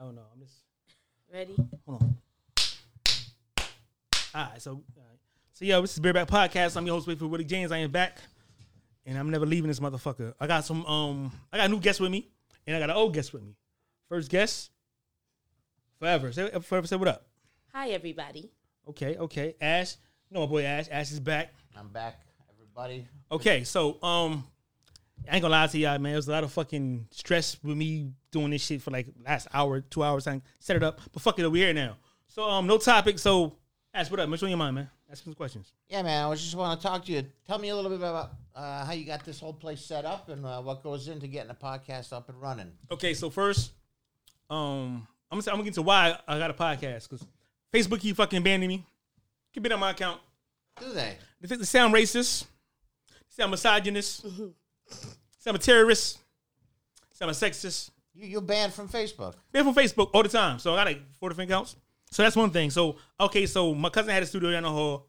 I don't know. I'm just Ready? hold on. All right, so all right. so yo, this is Beer Back Podcast. I'm your host, wait for Willie James. I am back, and I'm never leaving this motherfucker. I got some um, I got a new guest with me, and I got an old guest with me. First guest, forever. Say forever. Say what up. Hi, everybody. Okay, okay. Ash, you know my boy Ash. Ash is back. I'm back, everybody. Okay, so um, I ain't gonna lie to y'all, man. It was a lot of fucking stress with me doing this shit for like last hour, two hours. I set it up, but fuck it, we're here now. So um, no topic. So Ash what up. What's on your mind, man? Ask some questions. Yeah, man. I was just want to talk to you. Tell me a little bit about uh, how you got this whole place set up and uh, what goes into getting a podcast up and running. Okay, so first, um, I'm gonna say, I'm gonna get to why I got a podcast because Facebook keep fucking banning me. Keep it on my account. Do they? They think they sound racist. They sound misogynist. say I'm a terrorist. Say I'm a sexist. You you're banned from Facebook. Been from Facebook all the time. So I got like four different accounts. So that's one thing. So okay, so my cousin had a studio down the hall,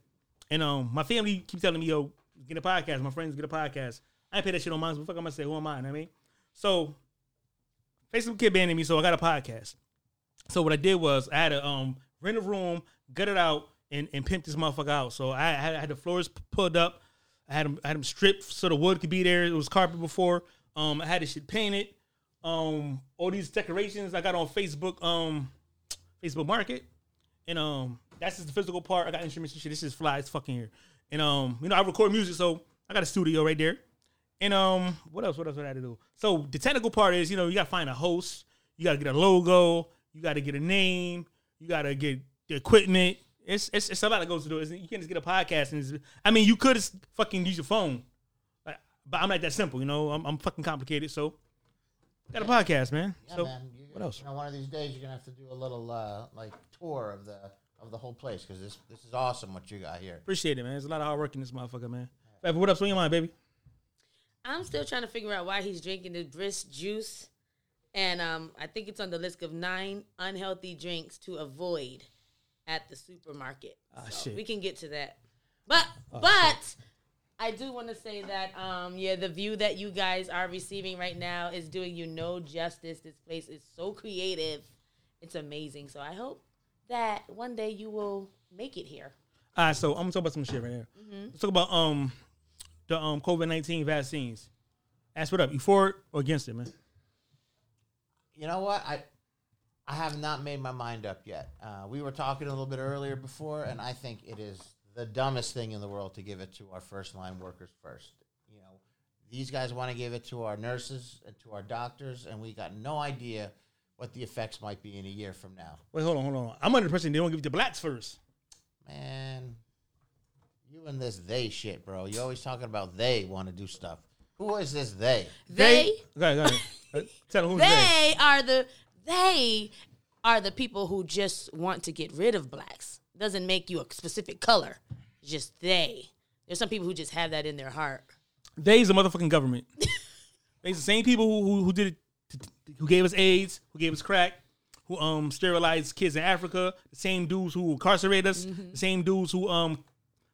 and um, my family keep telling me, "Yo, get a podcast." My friends get a podcast. I ain't pay that shit on mine. So what the fuck I'm gonna say? Who am I? You know what I mean, so Facebook kept banning me, so I got a podcast. So what I did was I had to um rent a room, gut it out, and, and pimp this motherfucker out. So I had, I had the floors pulled up. I had them I had them stripped so the wood could be there. It was carpet before. Um, I had this shit painted. Um, all these decorations I got on Facebook. Um, Facebook Market, and um, that's just the physical part. I got instruments and shit. This is fly as fucking here, and um, you know I record music, so I got a studio right there. And um, what else? What else would I have to do? So the technical part is, you know, you gotta find a host, you gotta get a logo, you gotta get a name, you gotta get the equipment. It's it's, it's a lot that goes to it. You can't just get a podcast and it's, I mean, you could just fucking use your phone, Like, but I'm not that simple, you know. I'm, I'm fucking complicated, so got a podcast, man. Yeah, so man. You, what else? You know, one of these days you're gonna have to do a little uh, like tour of the of the whole place because this this is awesome what you got here. appreciate it, man. There's a lot of hard work in this motherfucker, man. Hey, what up? on your mind, baby? I'm still trying to figure out why he's drinking the brisk juice, and um, I think it's on the list of nine unhealthy drinks to avoid at the supermarket. Ah, So shit. We can get to that, but but I do want to say that um, yeah, the view that you guys are receiving right now is doing you no justice. This place is so creative, it's amazing. So I hope that one day you will make it here. All right, so I'm gonna talk about some shit right here. Let's talk about um the um COVID nineteen vaccines. Ash what up. You for it or against it, man? You know what? I I have not made my mind up yet. Uh, we were talking a little bit earlier before, and I think it is the dumbest thing in the world to give it to our first line workers first. You know, these guys want to give it to our nurses and to our doctors, and we got no idea what the effects might be in a year from now. Wait, hold on, hold on. I'm under the impression they don't give it to blacks first. Man, you and this they shit, bro. You always talking about they want to do stuff. Who is this they? They Go ahead, go ahead. Uh, Tell them who's they. they are the they are the people who just want to get rid of blacks. Doesn't make you a specific color. Just they. There's some people who just have that in their heart. They's the motherfucking government. They's the same people who, who, who did it, who gave us AIDS, who gave us crack, who um sterilized kids in Africa. The same dudes who incarcerate us. The same dudes who um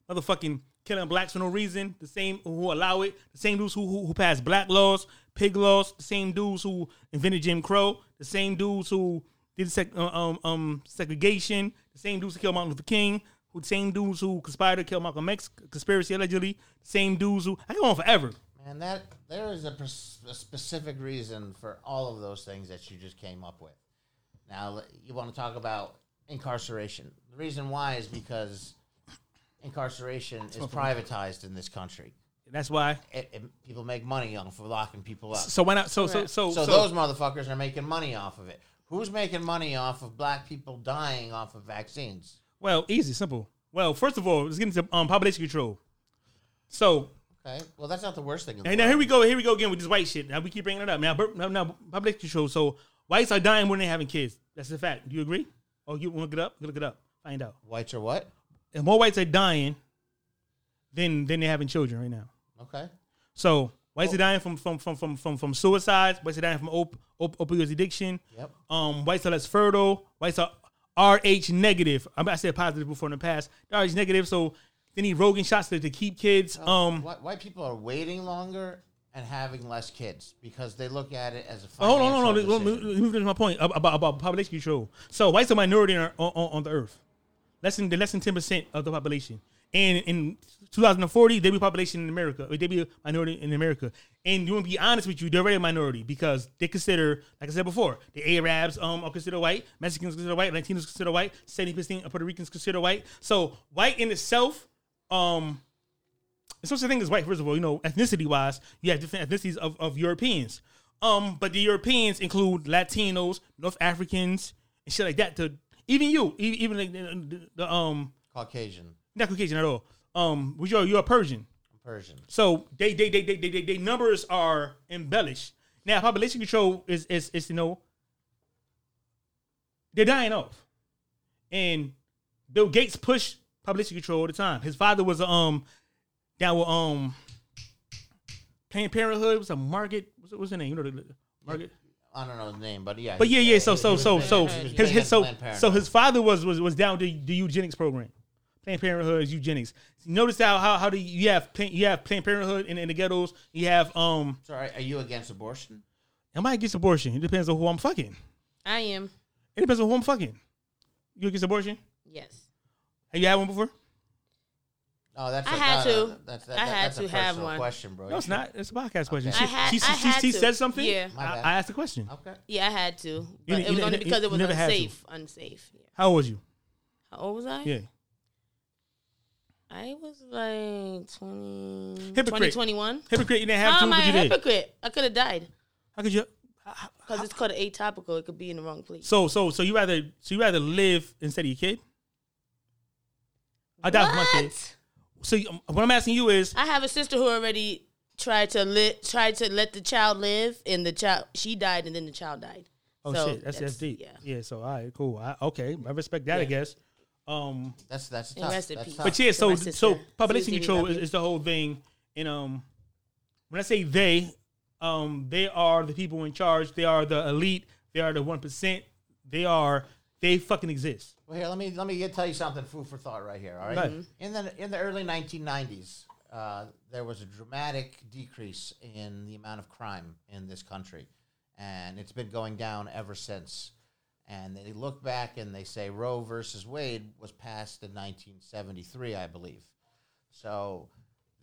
motherfucking killing blacks for no reason. The same who allow it. The same dudes who who, who passed black laws, pig laws. The same dudes who invented Jim Crow. The same dudes who did sec- uh, um um segregation. The same dudes who killed Martin Luther King. Who the same dudes who conspired to kill Malcolm X, conspiracy allegedly. The same dudes who I can go on forever. Man, that there is a, pers- a specific reason for all of those things that you just came up with. Now you want to talk about incarceration. The reason why is because incarceration is privatized in this country. That's why. It, it, people make money off of locking people up. So why not? So so so So, so, those motherfuckers are making money off of it. Who's making money off of black people dying off of vaccines? well, easy, simple. Well, first of all, let's get into um, population control. So Okay, well that's not the worst thing. In the and now world. here we go. Here we go again with this white shit. Now we keep bringing it up. Now, bur- now, now population control. So whites are dying when they're having kids. That's a fact. Do you agree? Oh, you want to look it up? Look it up. Find out. Whites are what? And more whites are dying than than they're having children right now. Okay. So whites are dying from from from from from, from suicides. Whites are dying from op- op- opioid addiction. Yep. Um, whites are less fertile. Whites are RH negative. I, mean, I said positive before in the past. RH negative, so they need RhoGAM shots to, to keep kids. Um, Why, white people are waiting longer and having less kids because they look at it as a Oh, hold on, no! on. financial Let me, decision. let me finish my point about, about population control. So whites are minority on, on, on the earth. Less than less than ten percent of the population. And in 2040, they'll be population in America. Or they'll be a minority in America. And you want to be honest with you, they're already a minority because they consider, like I said before, the Arabs um are considered white, Mexicans considered white, Latinos considered white, 70% of Puerto Ricans considered white. So white in itself, um, it's such a thing as white, first of all, you know, ethnicity wise, you have different ethnicities of, of Europeans. Um, but the Europeans include Latinos, North Africans, and shit like that. To even you, even like the, the, the um, Caucasian, not Caucasian at all. Um, was you're you're a Persian. Persian. So they they they they they, they, they numbers are embellished. Now population control is is is you know they're dying off, and Bill Gates pushed population control all the time. His father was um down with um Planned Parenthood. Was a Margaret? What's, what's her name? You know the, Margaret. I don't know the name, but yeah. But yeah, yeah. So so so so his, his so so his father was was was down the, the eugenics program. Planned Parenthood is eugenics. Notice how how how do you, you have you have Planned Parenthood in, in the ghettos. You have um. Sorry, are you against abortion? Am I against abortion. It depends on who I'm fucking. I am. It depends on who I'm fucking. You against abortion? Yes. Have you had one before? Oh, that's I a- had no, to. no, That's, that, I that- had that's a to have personal one. question, bro. No, it's not. It's a podcast question. Okay. She, I had- she, she, I she, had she to. said something. Yeah. I. I asked the question. Okay. Yeah, I had to, but you it was ne- only you- because you it was never had to. unsafe. Unsafe. Yeah. How old was you? How old was I? Yeah. I was like 20, Hypocrite. 20, 21. Hypocrite. You didn't have How to, am I a did. hypocrite? I could have died How could you? because it's called atopical. It could be in the wrong place. So so so you rather so you rather live instead of your kid? I die for my kid. So you- um, what I'm asking you is, I have a sister who already tried to li- tried to let the child live, and the child she died, and then the child died. oh So shit, that's that's deep. Yeah. Yeah. So all right, cool. I, okay, I respect that. I guess. Um, That's that's tough. That's tough. but yeah, so my sister. so population control is, is the whole thing. And um, when I say they, um, they are the people in charge. They are the elite. They are the one percent. They are they fucking exist. Well, here, let me let me get, tell you something. Food for thought, right here. All right. Go ahead. In the in the early 1990s, uh, there was a dramatic decrease in the amount of crime in this country, and it's been going down ever since. And they look back and they say Roe versus Wade was passed in 1973, I believe. So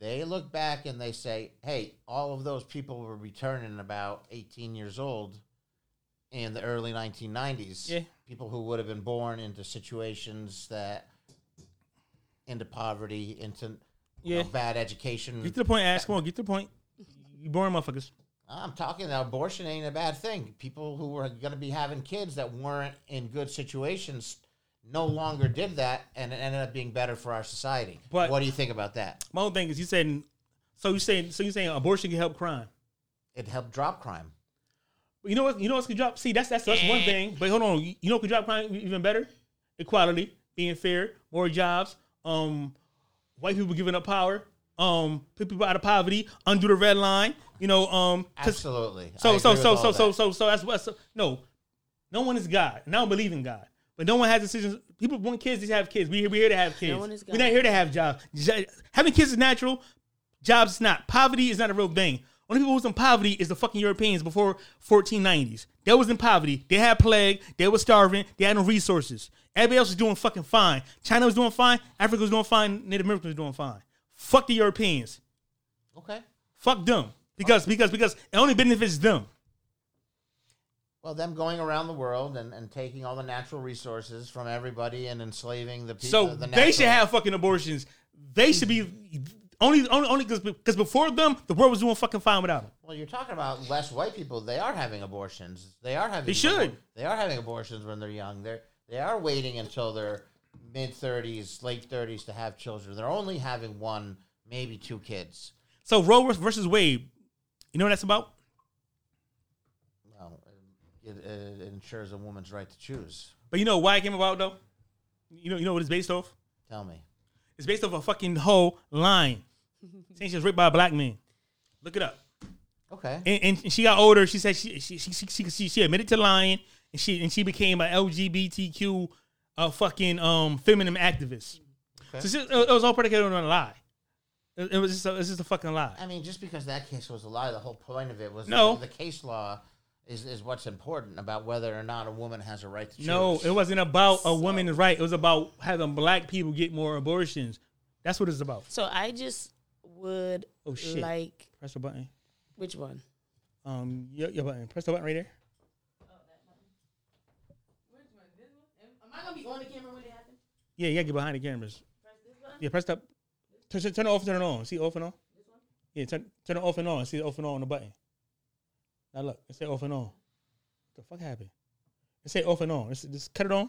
they look back and they say, "Hey, all of those people were returning about 18 years old in the early 1990s. Yeah. People who would have been born into situations that into poverty, into you know, Yeah. bad education. Get to the point, Ash. Come on, get to the point. You born motherfuckers. I'm talking that abortion ain't a bad thing. People who were going to be having kids that weren't in good situations no longer did that, and it ended up being better for our society. But- what do you think about that? My whole thing is you said. So you saying so you saying abortion can help crime. It helped drop crime. But you know what? You know what's could drop? See, that's that's that's one thing. But hold on, you you know what could drop crime even better? Equality, being fair, more jobs, um, white people giving up power, um, put people out of poverty, undo the red line. You know, um, 'cause- Absolutely. I so so so so so so so that's what. So, no, no one is God. And I don't believe in God. But no one has decisions. People want kids. They have kids. We here. We here to have kids. one is We're not here to have jobs. Having kids is natural. Jobs is not. Poverty is not a real thing. Only people who was in poverty is the fucking Europeans before 1490s. They was in poverty. They had plague. They were starving. They had no resources. Everybody else was doing fucking fine. China was doing fine. Africa was doing fine. Native Americans was doing fine. Fuck the Europeans. okay. Fuck them. Because because because it only benefits them. Well, them going around the world and, and taking all the natural resources from everybody and enslaving the people. So the they should have fucking abortions. They should be only only only because because before them the world was doing fucking fine without them. Well, you're talking about less white people. They are having abortions. They are having. They should. They are having abortions when they're young. They're they are waiting until their mid thirties, late thirties to have children. They're only having one, maybe two kids. So Roe versus Wade, you know what that's about? Well, it, it ensures a woman's right to choose. But you know why it came about though? You know you know what it's based off? Tell me. It's based off a fucking whole line. Saying she was raped by a black man. Look it up. Okay. And, and she got older. She said she she she she, she, she admitted to lying, and she and she became a LGBTQ uh, fucking um feminine activist. Okay. So she, it was all predicated on a lie. It, it was just a, it's just a fucking lie. I mean, just because that case was a lie, the whole point of it was No. the, the case law is, is what's important about whether or not a woman has a right to choose. No, it wasn't about a woman's right. It was about having black people get more abortions. That's what it's about. So I just would Oh, shit. like Press the button. which one? Um, your, your button. Press the button right there. Am I gonna be on the camera when it happens? Yeah, you gotta get behind the cameras. Press this button. Yeah, press that. Turn, turn turn it off, turn it on. See off and on. Yeah, turn turn it off and on. See off and on on the button. Now look, it say off and on. What the fuck happened? It say off and on. Just, just cut it on.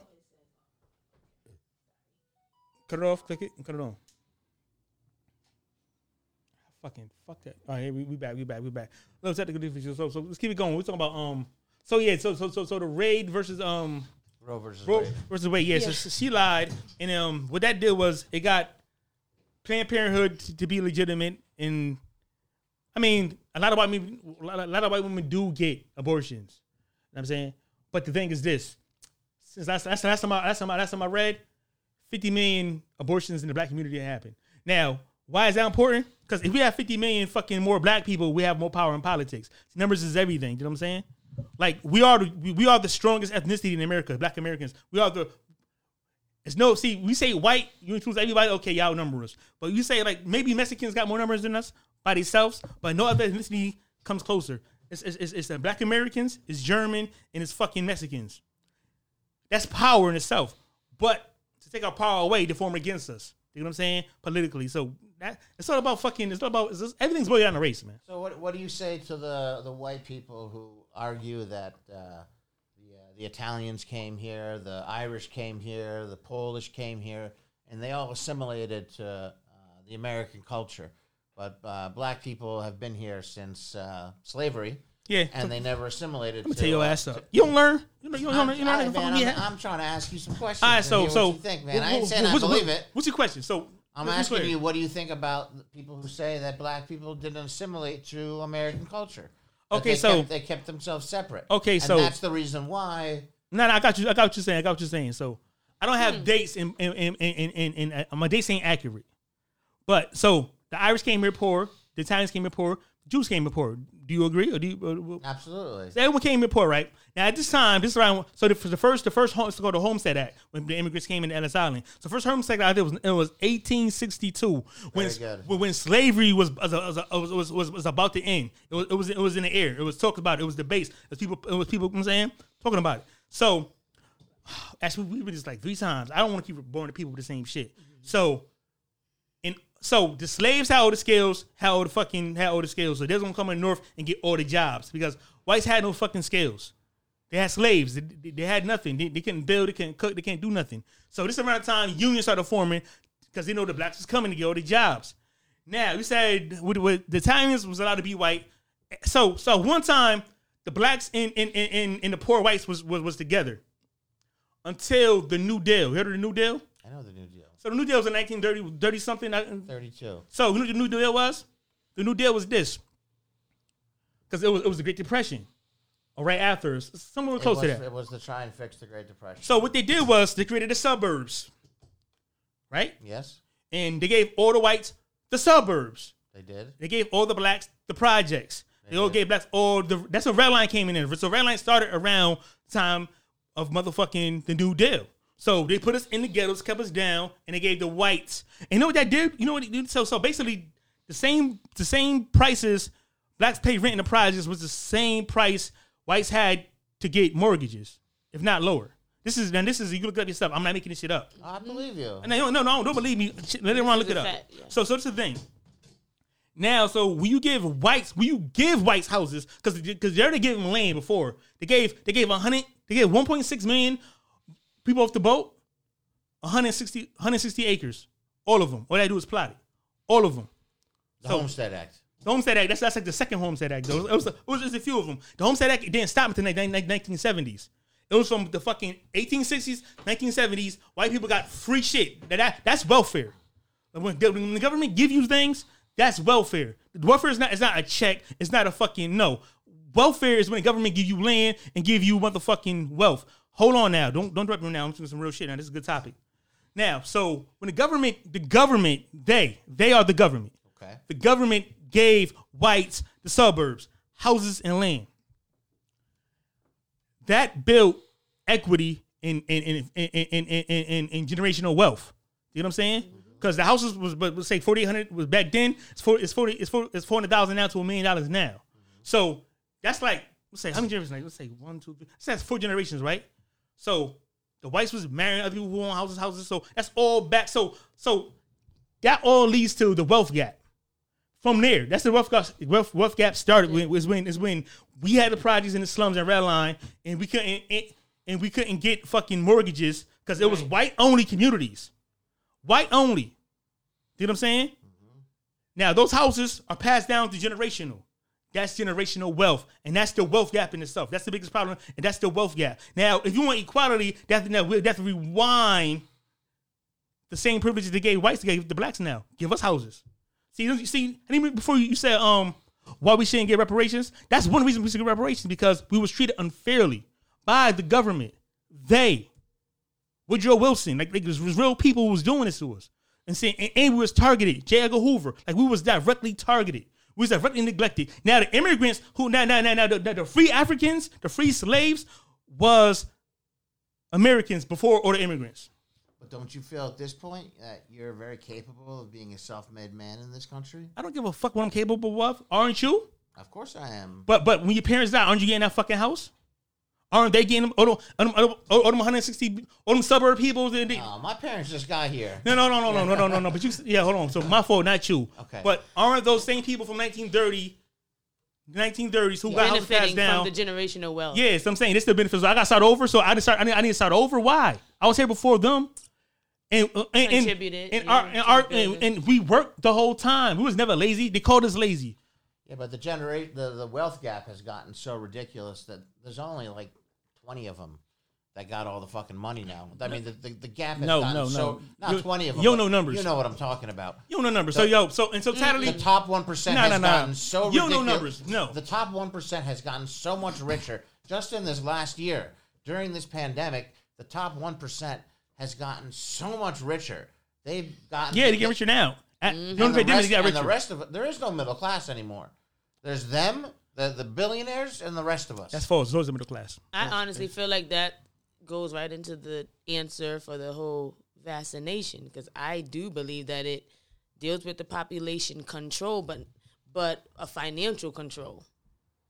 Cut it off. Click it and cut it on. Fucking fuck that. All right, we, we back. We back. We back. Little technical difficulties. So so let's keep it going. We're talking about um. So yeah. So so so so the raid versus um. Roe versus Roe Wade. versus Wade. Yeah, Yeah. So she lied, and um, what that did was it got Planned Parenthood to, to be legitimate. And I mean, a lot of white women, a lot of, white women do get abortions. You know I'm saying, but the thing is this: since that's that's that's time I, that's time that's time I read, 50 million abortions in the black community happen. Now, why is that important? Because if we have 50 million fucking more black people, we have more power in politics. Numbers is everything. You know what I'm saying? Like we are we are the strongest ethnicity in America, black Americans. We are the it's no see, we say white, you include everybody, okay, y'all number us. But you say like maybe Mexicans got more numbers than us by themselves, but no other ethnicity comes closer. It's it's, it's, it's the black Americans, it's German, and it's fucking Mexicans. That's power in itself. But to take our power away, to form against us. You know what I'm saying? Politically. So that it's all about fucking it's all about it's just, everything's boiled down to race, man. So what what do you say to the the white people who argue that uh, the Italians came here, the Irish came here, the Polish came here, and they all assimilated to uh, the American culture, but uh, black people have been here since uh, slavery, Yeah. and they never assimilated. I'm gonna to, tear your uh, ass up. You don't learn. You know, you don't, I'm, you know, all you right, man, I'm, I'm trying to ask you some questions. All right, so so what you think, man. I ain't saying I what's- believe it. What's your question? So I'm asking you, what do you think about people who say that black people didn't assimilate to American culture? That Okay, they so- kept, they kept themselves separate. Okay, and so- that's the reason why. No, no, I got you. I got what you're saying. I got what you're saying. So I don't Hmm. have dates in in in in, in, in uh, my dates ain't accurate. But so the Irish came here poor, the Italians came here poor, the Jews came poor. Do you agree? Or do you? Uh, Absolutely. everyone came poor, right? Now at this time, this is around. So the, the first, the first home, it's called the Homestead Act when the immigrants came into Ellis Island. So the first Homestead Act was it was 1862 when when, when slavery was was, was, was, was, about to end. It was, it was it was in the air. It was talked about. It was debates. It was people. It was people. You know what I'm saying talking about it. So actually we were just like three times. I don't want to keep boring the people with the same shit. So so the slaves had all the skills, had all the fucking had all the skills. So they're gonna come in the north and get all the jobs because whites had no fucking skills. They had slaves. They, they- they had nothing. They, they couldn't build. They couldn't cook. They can't do nothing. So this around the time unions started forming because they know the blacks was coming to get all the jobs. Now we said with, with the Italians was allowed to be white. So so one time the blacks in in, in, in the poor whites was, was was together until the New Deal. You heard of the New Deal? I know the New Deal. So the New Deal was in 1930 30 something. uh, 32. So you know what the New Deal was? The New Deal was this. Because it was it was the Great Depression. Or right after, somewhere close was, to that. it was to try and fix the Great Depression. So what they did was they created the suburbs. Right? yes, And they gave all the whites the suburbs. they did. They gave all the blacks the projects. They all did. gave blacks all the. That's when Red Line came in. there. So Red Line started around time of motherfucking the New Deal. So they put us in the ghettos, kept us down, and they gave the whites. And you know what that did? You know what? It did? So so basically, the same the same prices blacks pay rent in the projects was the same price whites had to get mortgages, if not lower. This is and this is you look up yourself. I'm not making this shit up. I believe you. And no, no, no, don't believe me. Shit, Let everyone look is it a up. fact, yeah. So, so this is the thing. Now, so will you give whites, Will you give whites houses, because because they already gave them land before. They gave they gave a hundred, they gave 1.6 million people off the boat, 160 160 acres, all of them. All they do is plot it, all of them. The so- Homestead Act. The Homestead Act, that's, that's like the second Homestead Act, though. It was, it was just a few of them. The Homestead Act didn't stop until the 1970s. It was from the fucking 1860s, 1970s. White people got free shit. That, that That's welfare. When the, when the government give you things, that's welfare. Welfare is not, it's not a check. It's not a fucking, no. Welfare is when the government give you land and give you motherfucking wealth. Hold on now. Don't, don't interrupt me now. I'm doing some real shit now. This is a good topic. Now, so when the government, the government, they, they are the government. Okay. The government gave whites the suburbs, houses, and land. That built equity in in in in in, in, in, in generational wealth. You know what I'm saying? Mm-hmm. Because the houses was but let's say 4800 was back then. It's four it's 40 it's four it's 400,000 now to a million dollars now. Mm-hmm. So that's like let's say how many generations? Like let's say one, two, three. So that's four generations, right? So the whites was marrying other people who own houses, houses. So that's all back. So so that all leads to the wealth gap. From there, that's the wealth gap. Wealth, wealth gap started when was when is when we had the projects in the slums and redline, and we couldn't and, and we couldn't get fucking mortgages because it was white only communities, white only. You know what I'm saying? Mm-hmm. Now those houses are passed down to generational. That's generational wealth, and that's the wealth gap in itself. That's the biggest problem, and that's the wealth gap. Now, if you want equality, that's now we have to rewind the same privileges they gave whites, gave the blacks. Now, give us houses. See, you see, and even before you said um why we shouldn't get reparations, that's one reason we should get reparations because we was treated unfairly by the government. They, Woodrow Wilson, like, like it was real people who was doing this to us, and saying, and, and we was targeted. J. Edgar Hoover, like we was directly targeted. Was directly neglected. Now the immigrants who now now now, now the, the free Africans, the free slaves, was Americans before or the immigrants. But don't you feel at this point that you're very capable of being a self-made man in this country? I don't give a fuck what I'm capable of. Aren't you? Of course I am. But but when your parents die, aren't you getting that fucking house? Aren't they getting all them, all them, all them, them 160 all them suburb people? They, they, Uh, my parents just got here. no, no, no, no, no, no, no, no, no. But you, yeah, hold on. So my fault, not you. Okay. But aren't those same people from 1930, 1930s who got houses passed down? from the generational wealth. Yeah, so I'm saying this the benefits. So I got to start over. So I did start. I need, I need to start over. Why? I was here before them, and uh, and and, Contributed, and, yeah, our, and, our, and, and we worked the whole time. We was never lazy. They called us lazy. Yeah, but the generate the, the wealth gap has gotten so ridiculous that there's only like twenty of them that got all the fucking money now. I mean, the, the, the gap has No, gotten no, so no. not You- twenty of them. you don't know numbers. You know what I'm talking about. You don't know numbers. So yo, so and so mm. totally. The top one percent No, has no, no. gotten so You don't know numbers. No. the top one percent has gotten so much richer just in this last year during this pandemic. The top one percent has gotten so much richer. They've gotten Yeah, they get richer now. At, and During the, the rest, and the rest of it, there is no middle class anymore. There's them, the the billionaires, and the rest of us. That's false. Those are the middle class. I honestly feel like that goes right into the answer for the whole vaccination because I do believe that it deals with the population control, but but a financial control.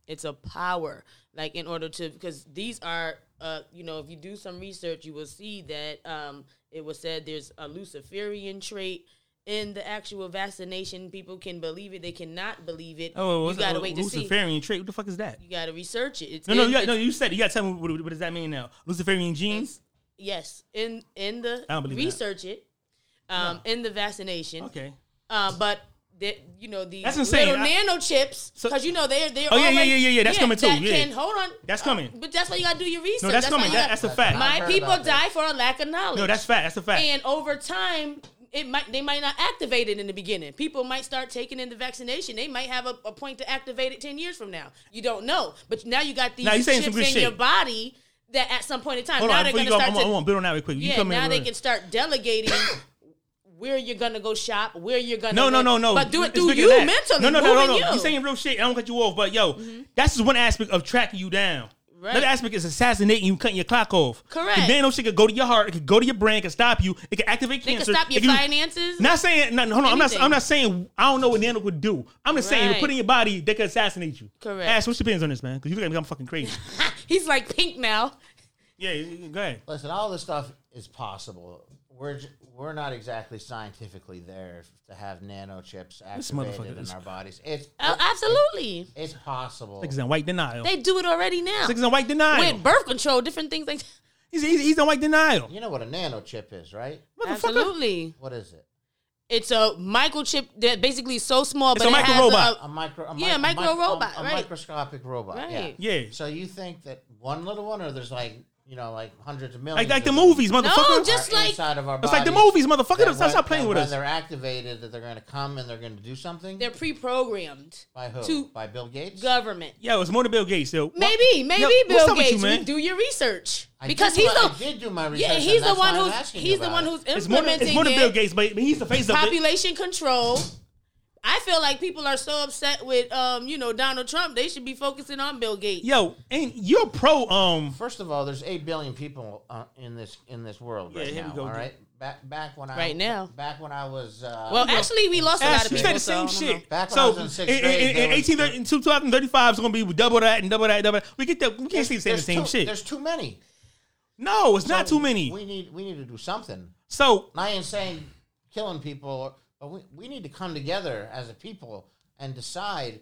It's a power, like in order to because these are, uh, you know, if you do some research, you will see that um, it was said there's a Luciferian trait in the actual vaccination. People can believe it, they cannot believe it. Oh, you gotta that? wait to see. Luciferian trait. What the fuck is that? You gotta research it. It's No, no, you got, no. You said it. you got to tell me what, what does that mean now? Luciferian genes. Yes, in in the I don't believe that. research it, um, in the vaccination. Okay. Uh, but the, you know the That's insane. little I- nano chips So- because you know they're they're Oh, yeah, yeah, yeah, yeah, yeah, that's coming too, That yeah. can hold on. That's coming. But that's why you gotta do your research. No, that's why coming. That, got- that's a fact. my people die for a lack of knowledge. No, that's fact. That's a fact. And over time, it might they might not activate it in the beginning. People might start taking in the vaccination. They might have a, a point to activate it ten years from now. You don't know. But now you got these Now, you saying chips in shit. your body that at some point in time Hold now on, they're gonna you go, start I'm, to build on that real quick. You yeah, come in now they can start delegating where you're gonna go shop, where you're gonna No, no, no, no. But do it through you mentally. No, no, no, no, no. You. Mm-hmm. You saying real shit. I don't cut you off, but yo, that's just one aspect of tracking you down. Right. Another aspect is assassinating you, cutting your clock off. Correct. The nano shit could go to your heart. It could go to your brain. It can stop you. It could activate they can cancer. stop your it finances. Not saying. No, hold on. I'm not. I'm not saying. I don't know what nano would do. I'm just saying, Right. to put in your body, they could assassinate you. Correct. Ash what's your opinions on this, man? Because you look at me, I'm fucking crazy. He's like pink now. yeah, yeah, go ahead. Listen, all this stuff is possible. We're j- we're not exactly scientifically there to have nanochips This activated in our bodies. It's Uh, absolutely, it's possible. Niggas in white denial. they do it already now Niggas in white denial. with birth control, different things like. He's, he's, he's in white denial. You know what a nanochip is, right? Absolutely, What is it? it's a microchip that basically is so small, It's but a it has micro robot. A micro, a Yeah, mi- micro a mic- robot, a, a right. microscopic robot. Right. Yeah. Yeah. So you think that one little one, or there's like you know like hundreds of millions? like the movies, motherfucker. No, just like- inside of our it's like the movies, motherfucker. that Stop, stop playing that with when us. they're activated, that they're going to come and they're going to do something. they're pre-programmed. By who? to By Bill Gates. Government. Yo, it's more than Bill Gates. Yo. Maybe, maybe Yo, Bill up with you, Gates. man? do your research I because he's do- the I did do my research. yeah he's the one who's he's the one it. who's It's more, than, it's more than. Bill Gates, but he's the face of it. population control. I feel like people are so upset with, um, you know, Donald Trump. They should be focusing on Bill Gates. Yo, ain't you're pro um First of all, there's eight billion people uh, in this in this world Yeah, right here we now. go, all dude. right, back back when I Right now. back when I was uh, Well, actually, we lost a lot Ash, of we people. said the same I shit. Back when I was in sixth in, grade, in, in, there 18, in 2035 it's gonna be double that and double that, double that. We get that. We can't keep saying the same too, shit. There's too many. No, it's not too many. We need we need to do something. so And I ain't saying killing people, but we, we need to come together as a people and decide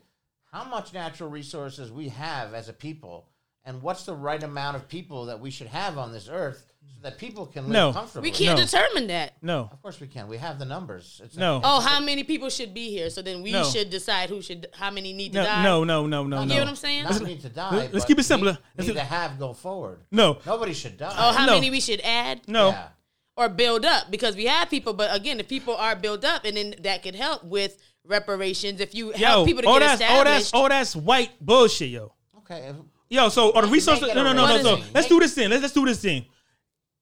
how much natural resources we have as a people and what's the right amount of people that we should have on this earth so that people can live No. comfortably. We can't No. determine that. no, Of course we can. We have the numbers. It's No. Oh, how many people should be here? So then we No. should decide who should, how many need to no, die. no, no, no, no, Not no. You know what I'm saying? Not need to die. let's keep it simpler. Need, Let's need do- to have go forward. No, Nobody should die. Oh, how No. many we should add no. Yeah. Or build up? Because we have people, but again, if people are built up, and then that could help with reparations. If you Yo, help people to all get that's all that's established. all that's white bullshit, yo. Okay. Yo, so are the resources? it No, no, no, no. So let's do this thing. Let's let's do this thing.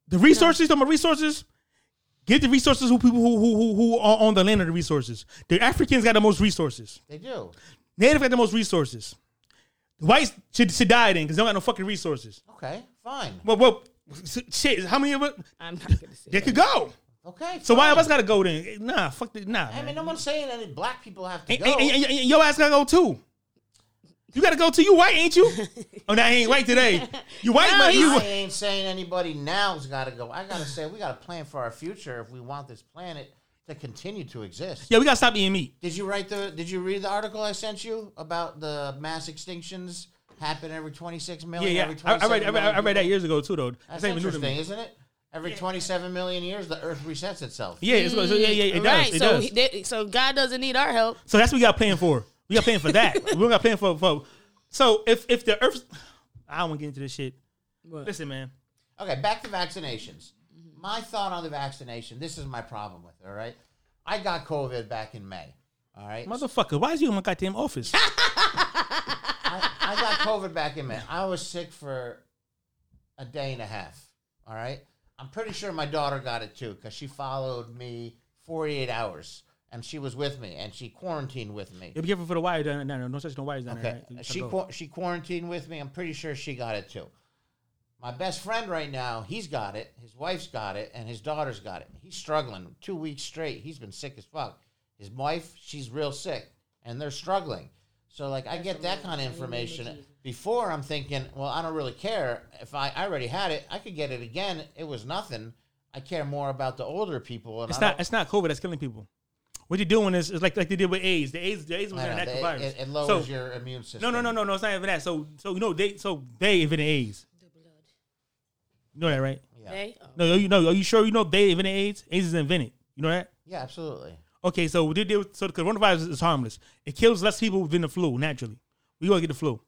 The resources, talking about resources. Give the resources who people who who who, who are on the land of the resources. The Africans got the most resources. They do. Native got the most resources. The whites should, should die then because they don't got no fucking resources. Okay. Fine. Well, well, shit. How many of us? I'm not gonna say. They could go. Okay. So why fine. of us gotta go then? Nah, fuck the nah. I man. mean, no one's saying any black people have to And, go. and- and- and your ass gotta go too. You gotta go too. You white, ain't you? oh, no, I ain't white today. You white, No, but you. I ain't saying anybody now's got to go. I got to say we got to plan for our future if we want this planet to continue to exist. Yeah, we gotta stop eating meat. Did you write the? Did you read the article I sent you about the mass extinctions happen every 26 million. Yeah, yeah. Every I, I 27 read, I read, I read that years ago too, though. That's That's not new to interesting, me. isn't it? Every 27 million years, the Earth resets itself. Yeah, it's, so, yeah, yeah, it mm, right. does. It so does. he- they- so God doesn't need our help. So that's what we got plan for. We got plan for that. we don't got plan for, for. So if if the Earth, I don't want to get into this shit. Listen, man. Okay, back to vaccinations. My thought on the vaccination. This is my problem with it. All right, I got COVID back in May. All right, Motherfucker, why is you in my goddamn office? I, I got COVID back in May. I was sick for a day and a half. All right. I'm pretty sure my daughter got it too because she followed me 48 hours and she was with me and she quarantined with me. Yeah, be careful for the wires down there. No, no touch no wires down Okay. there. Right? She qu- she quarantined with me. I'm pretty sure she got it too. My best friend right now, he's got it. His wife's got it, and his daughter's got it. He's struggling two weeks straight. He's been sick as fuck. His wife, she's real sick, and they're struggling. So like, I get that kind of information. Before I'm thinking, well, I don't really care. If I, I already had it, I could get it again. It was nothing. I care more about the older people. And It's I not. It's not COVID that's killing people. What you're doing is, is like like they did with AIDS. The AIDS, the AIDS was I an active virus. it, it lowers so, your immune system. no, no, no, no, no. It's not even that. So, so you know they, so they invented AIDS. You know that, right? Yeah, Okay. Oh. No, you know. Are you sure you know they invented AIDS? AIDS is invented. You know that? yeah, absolutely. Okay, so what they did. So the coronavirus is harmless. It kills less people than the flu naturally. We all get the flu.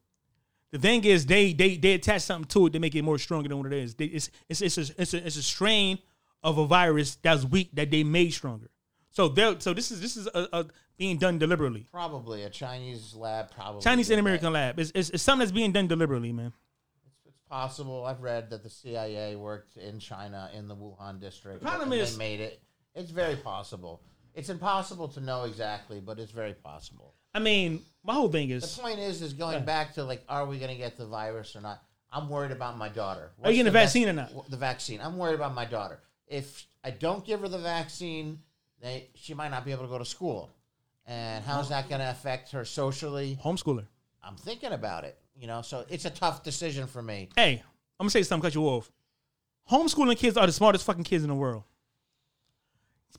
The thing is, they they they attach something to it to make it more stronger than what it is. They, it's it's it's a, it's a it's a strain of a virus that's weak that they made stronger. So they so this is this is a, a being done deliberately. Probably a Chinese lab. Probably Chinese and that. American lab. It's, it's, it's something that's being done deliberately, man. It's possible. I've read that the CIA worked in China in the Wuhan district. The problem is- they made it. It's very possible. It's impossible to know exactly, but it's very possible. I mean, my whole thing is The point is, is going Yeah. back to like, are we going to get the virus or not? I'm worried about my daughter. Are you What's getting the best- vaccine or not? The vaccine. I'm worried about my daughter. If I don't give her the vaccine, they she might not be able to go to school. And how's that going to affect her socially? homeschooler. I'm thinking about it. You know, so it's a tough decision for me. Hey, I'm gonna say something. Cut you off. Homeschooling kids are the smartest fucking kids in the world.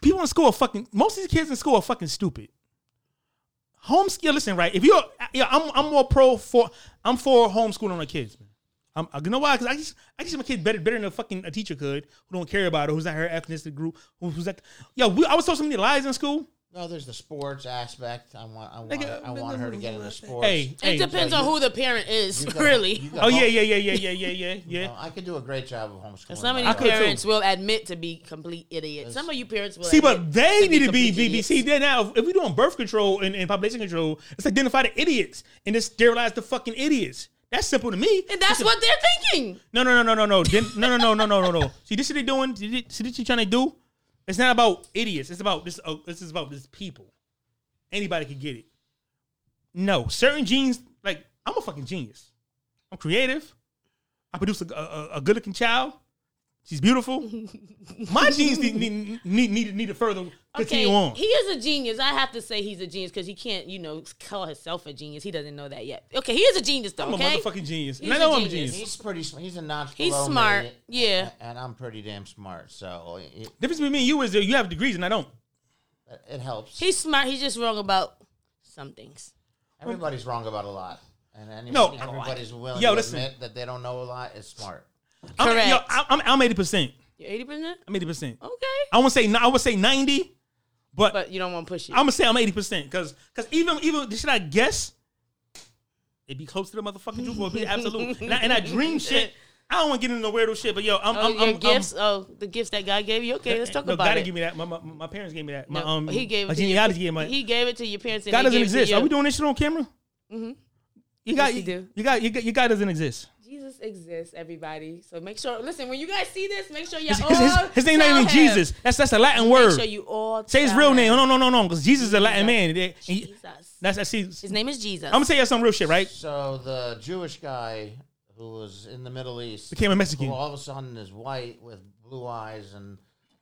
People in school are fucking. Most of these kids in school are fucking stupid. Homeschool. Listen, right? If you're, yeah, I'm, I'm more pro for. I'm for homeschooling my kids. Man. I'm, you know why? Because I just, I just my kids better, better than a fucking a teacher could, who don't care about it, who's not her ethnicity group, who, who's that. Yo, we, I was told so many lies in school. No, there's the sports aspect. I want, I want, Nigga, I want her to get into sports. Hey, hey. It depends so on you- who the parent is, You got- really. you got Oh yeah, yeah, yeah, yeah, yeah, yeah, yeah, yeah. you know, I could do a great job of homeschooling. Some of my these could too. parents will admit to be complete idiots. Some of you parents will See, admit but they need to be complete BBC. Then now, if we're doing birth control and, and population control, let's identify the idiots and just sterilize the fucking idiots. That's simple to me. And that's what they're thinking. No, no, no, no, no, no. Then, no, no, no, no, no, no, no. See, this is what they're doing. See, this is what you're trying to do. It's not about idiots. It's about this. Uh, this is about this people. anybody can get it. No, certain genes, like I'm a fucking genius. I'm creative. I produce a, a, a good looking child. She's beautiful. My genes need need need, need, need to further continue Okay, on. he is a genius. I have to say he's a genius because he can't, you know, call himself a genius. He doesn't know that yet. Okay, he is a genius though. I'm okay, a motherfucking genius. He's And I a know I'm a genius. genius. He's pretty. sm- He's a notch. He's below smart, me, yeah. And I'm pretty damn smart. So it, Difference between me and you is that you have degrees and I don't. it helps. he's smart. He's just wrong about some things. Everybody's wrong about a lot, and anybody, No. everybody's willing Yo, to listen. admit that they don't know a lot is smart. I'm, Correct. yo, I'm, I'm, I'm 80%. You're eighty percent. I'm 80%. Okay, I would say I would say 90, but, but you don't want to push it. I'm gonna say I'm 80% because because even even should I guess it'd be close to the motherfucking truth or it'd be absolute. and, I, and I dream shit. I don't want to get into no weirdo shit, but yo, I'm, oh, I'm, your I'm, gifts. I'm, oh, the gifts that God gave you. Okay, let's talk no, about God it. didn't give me that. My, my, my parents gave me that. My No, um, he gave my it to your, gave my. He gave it to your parents. And God doesn't gave exist. Are we doing this shit on camera? Mm-hmm. You got Yes, you, do. you got you got your God doesn't exist. Jesus exists, everybody. So make sure. Listen, when you guys see this, make sure y'all his, his, his name not even him. Jesus. That's that's a Latin Make word. sure you all Say his tell real him. name. No, no, no, no, because Jesus is a Latin man. They- and he- Jesus. That's that's see. His name is Jesus. I'm gonna tell you some real shit, right? So the Jewish guy who was in the Middle East Became a Mexican. who all of a sudden is white with blue eyes and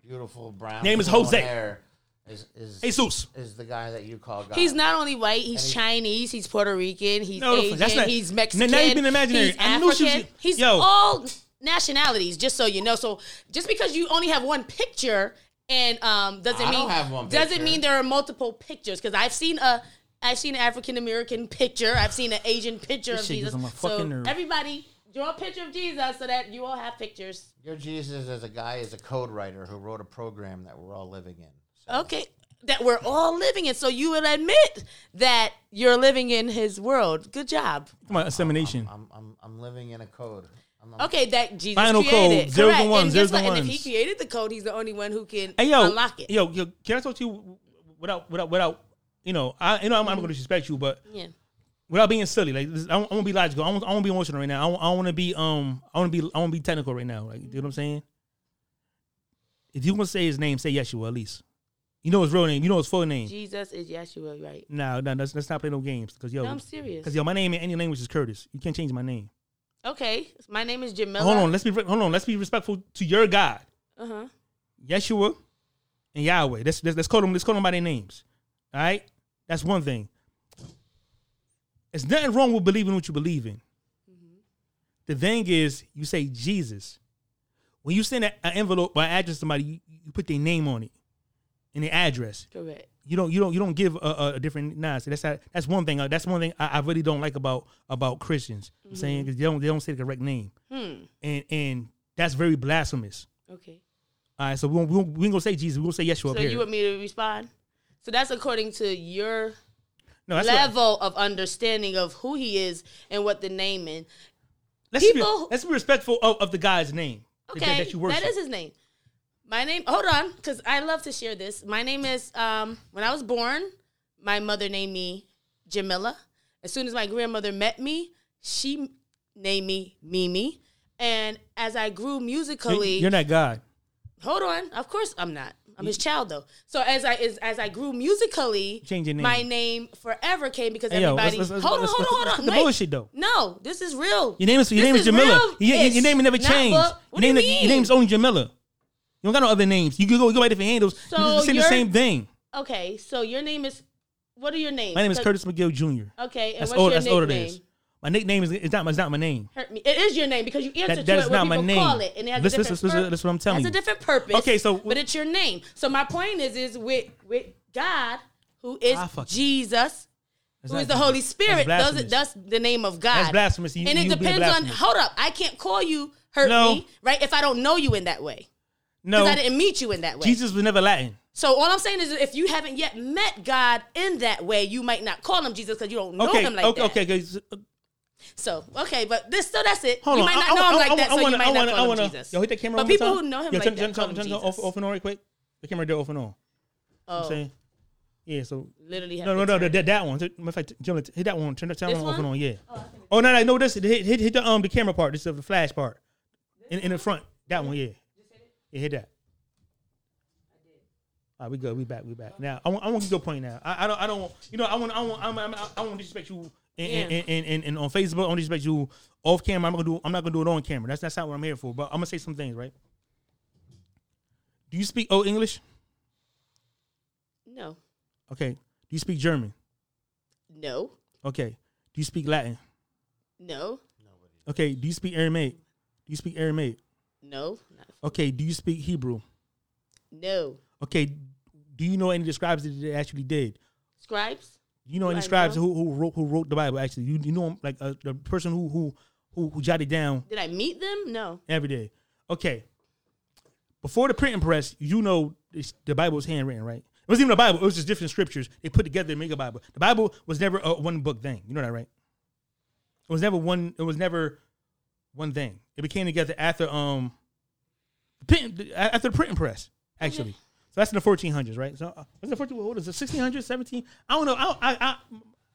beautiful brown Name is Jose. hair is is, Jesus. is the guy that you call God. He's not only white. He's And he- Chinese. He's Puerto Rican. He's No, no, Asian. that's not- he's Mexican. now you've been imaginary. He's I knew she was- African. he's Yo. all nationalities. Just so you know. So just because you only have one picture and um doesn't I mean have one doesn't mean there are multiple pictures. Because I've seen a I've seen an African American picture. I've seen an Asian picture This of Jesus. So nerve. everybody draw a picture of Jesus so that you all have pictures. Your Jesus is a guy is a code writer who wrote a program that we're all living in. So Okay. That we're all living in. So you will admit that you're living in his world. Good job. Come on, assimilation. I'm I'm I'm living in a code. I'm, I'm, Okay, that Jesus Final created. code, zeros Correct. and ones, and, zeros guess and what? and if he created the code, he's the only one who can Hey yo, unlock it. yo, yo, can I talk to you without without without you know I you know I'm, I'm gonna disrespect you, but Yeah. without being silly. Like this, I, want to be logical. I want, I want to be emotional right now. I, want to be um I want to be I want to be technical right now. Like you know what I'm saying? If you want to say his name, say Yeshua at least. You know his real name. You know his full name. Jesus is Yeshua, right? No, no, let's, let's not play no games. Because yo, No, I'm serious. because yo, my name in any language is Curtis. You can't change my name. Okay, my name is Jamila. Hold on, let's be hold on. Let's be respectful to your God, Uh huh. Yeshua, and Yahweh. Let's let's, let's call them let's call them by their names. All right, that's one thing. There's nothing wrong with believing what you believe in. The thing is, you say Jesus. When you send an envelope by address to somebody, you, you put their name on it and the address. Correct. You don't you don't you don't give a, a, different nah. So that's how, that's one thing. uh, That's one thing I, I really don't like about about Christians. I'm saying because they don't they don't say the correct name, Hmm. and and that's very blasphemous. Okay. All right, so we won't, we won't, we ain't gonna say Jesus. We gonna say Yeshua So up here. you want me to respond? So that's according to your no, that's what- level of understanding of who he is and what the name is. let's be, let's be respectful of, of the guy's name. that- Okay, that, you worship. that is his name. My name. Hold on, because I love to share this. My name is. Um, when I was born, my mother named me Jamila. As soon as my grandmother met me, she named me Mimi. And as I grew musically, You're not God. hold on. Of course, I'm not. I'm his child though. So as I as, as I grew musically, Change your name. my name forever came because Hey, yo, everybody. let's- let's- hold on, hold on, hold on. the Wait. bullshit, though. No, this is real. Your name is your This name is Jamila. Your, your, your name never changed. Your, name, you your name's only Jamila. You don't got no other names. You can go go by different handles. So you just say the same thing. Okay, so your name is. What are your names? My name is Curtis McGill Jr. Okay, and That's what's all. your That's all nickname? is. My nickname is it's not, it's not my name. Hurt me. It is your name because you answer That- to that it is what not my people name. call it, and it has Listen, a different. listen, listen, pur- listen what I'm telling has you. a different purpose. Okay, so- but it's your name. So my point is, is with with God, who is Ah, fuck it. Jesus, That's who not is the. Holy Spirit. Does it? blasphemous. That's the name of God. That's blasphemous. You- and it you being depends on. blasphemous. Hold up, I can't call you hurt No. me, right? If I don't know you in that way, No, because I didn't meet you in that way. Jesus was never Latin. So all I'm saying is, if you haven't yet met God in that way, you might not call him Jesus because you don't know Okay, him like okay, that. okay. guys. So okay, but this so that's it. Hold you on. might not I- know I- him I- like that, I so wanna- you might not wanna- call him wanna- Jesus. Yo, hit that camera. But people who know him Yo, like turn, that turn, call turn, him turn, Jesus. off, off and on right quick. The camera door off and on. I'm Oh, saying. Yeah, so literally. Have no, no, no, turn. that, that one. Of fact, Jim, hit that one. Turn that turn This it off and on. Yeah. Oh no, no, no. This hit hit hit the um the camera part. This is the flash part. In in the front. That one. Yeah. Yeah, hit that. I did. All right, we good. We back. We back. Now I want. I want your point. Now I, I don't. I don't. You know. I want. I want. I'm, I'm, I want to disrespect you. And, Yeah. and, and, and, on Facebook, I want to disrespect you off camera. I'm not gonna do. I'm not gonna do it on camera. That's that's not what I'm here for. But I'm gonna say some things. Right? Do you speak old English? No. Okay. Do you speak German? No. Okay. Do you speak Latin? No. Okay. Do you speak Aramaic? Do you speak Aramaic? No. Okay. Do you speak Hebrew? No. Okay. Do you know any of the scribes that they actually did? Scribes? You know Do any I scribes know? who who wrote who wrote the Bible? Actually, you you know like uh, the person who who who who jotted down Did I meet them? No. every day. Okay. Before the printing press, you know the Bible was handwritten, right? It wasn't even a Bible; it was just different scriptures they put together to make a Bible. The Bible was never a one book thing. You know that, right? It was never one. It was never one thing. It became together after um, print, after the printing press, actually. So that's in the 1400s, right? So uh, was it 14? What is it? 1600s, 17? I don't know. I I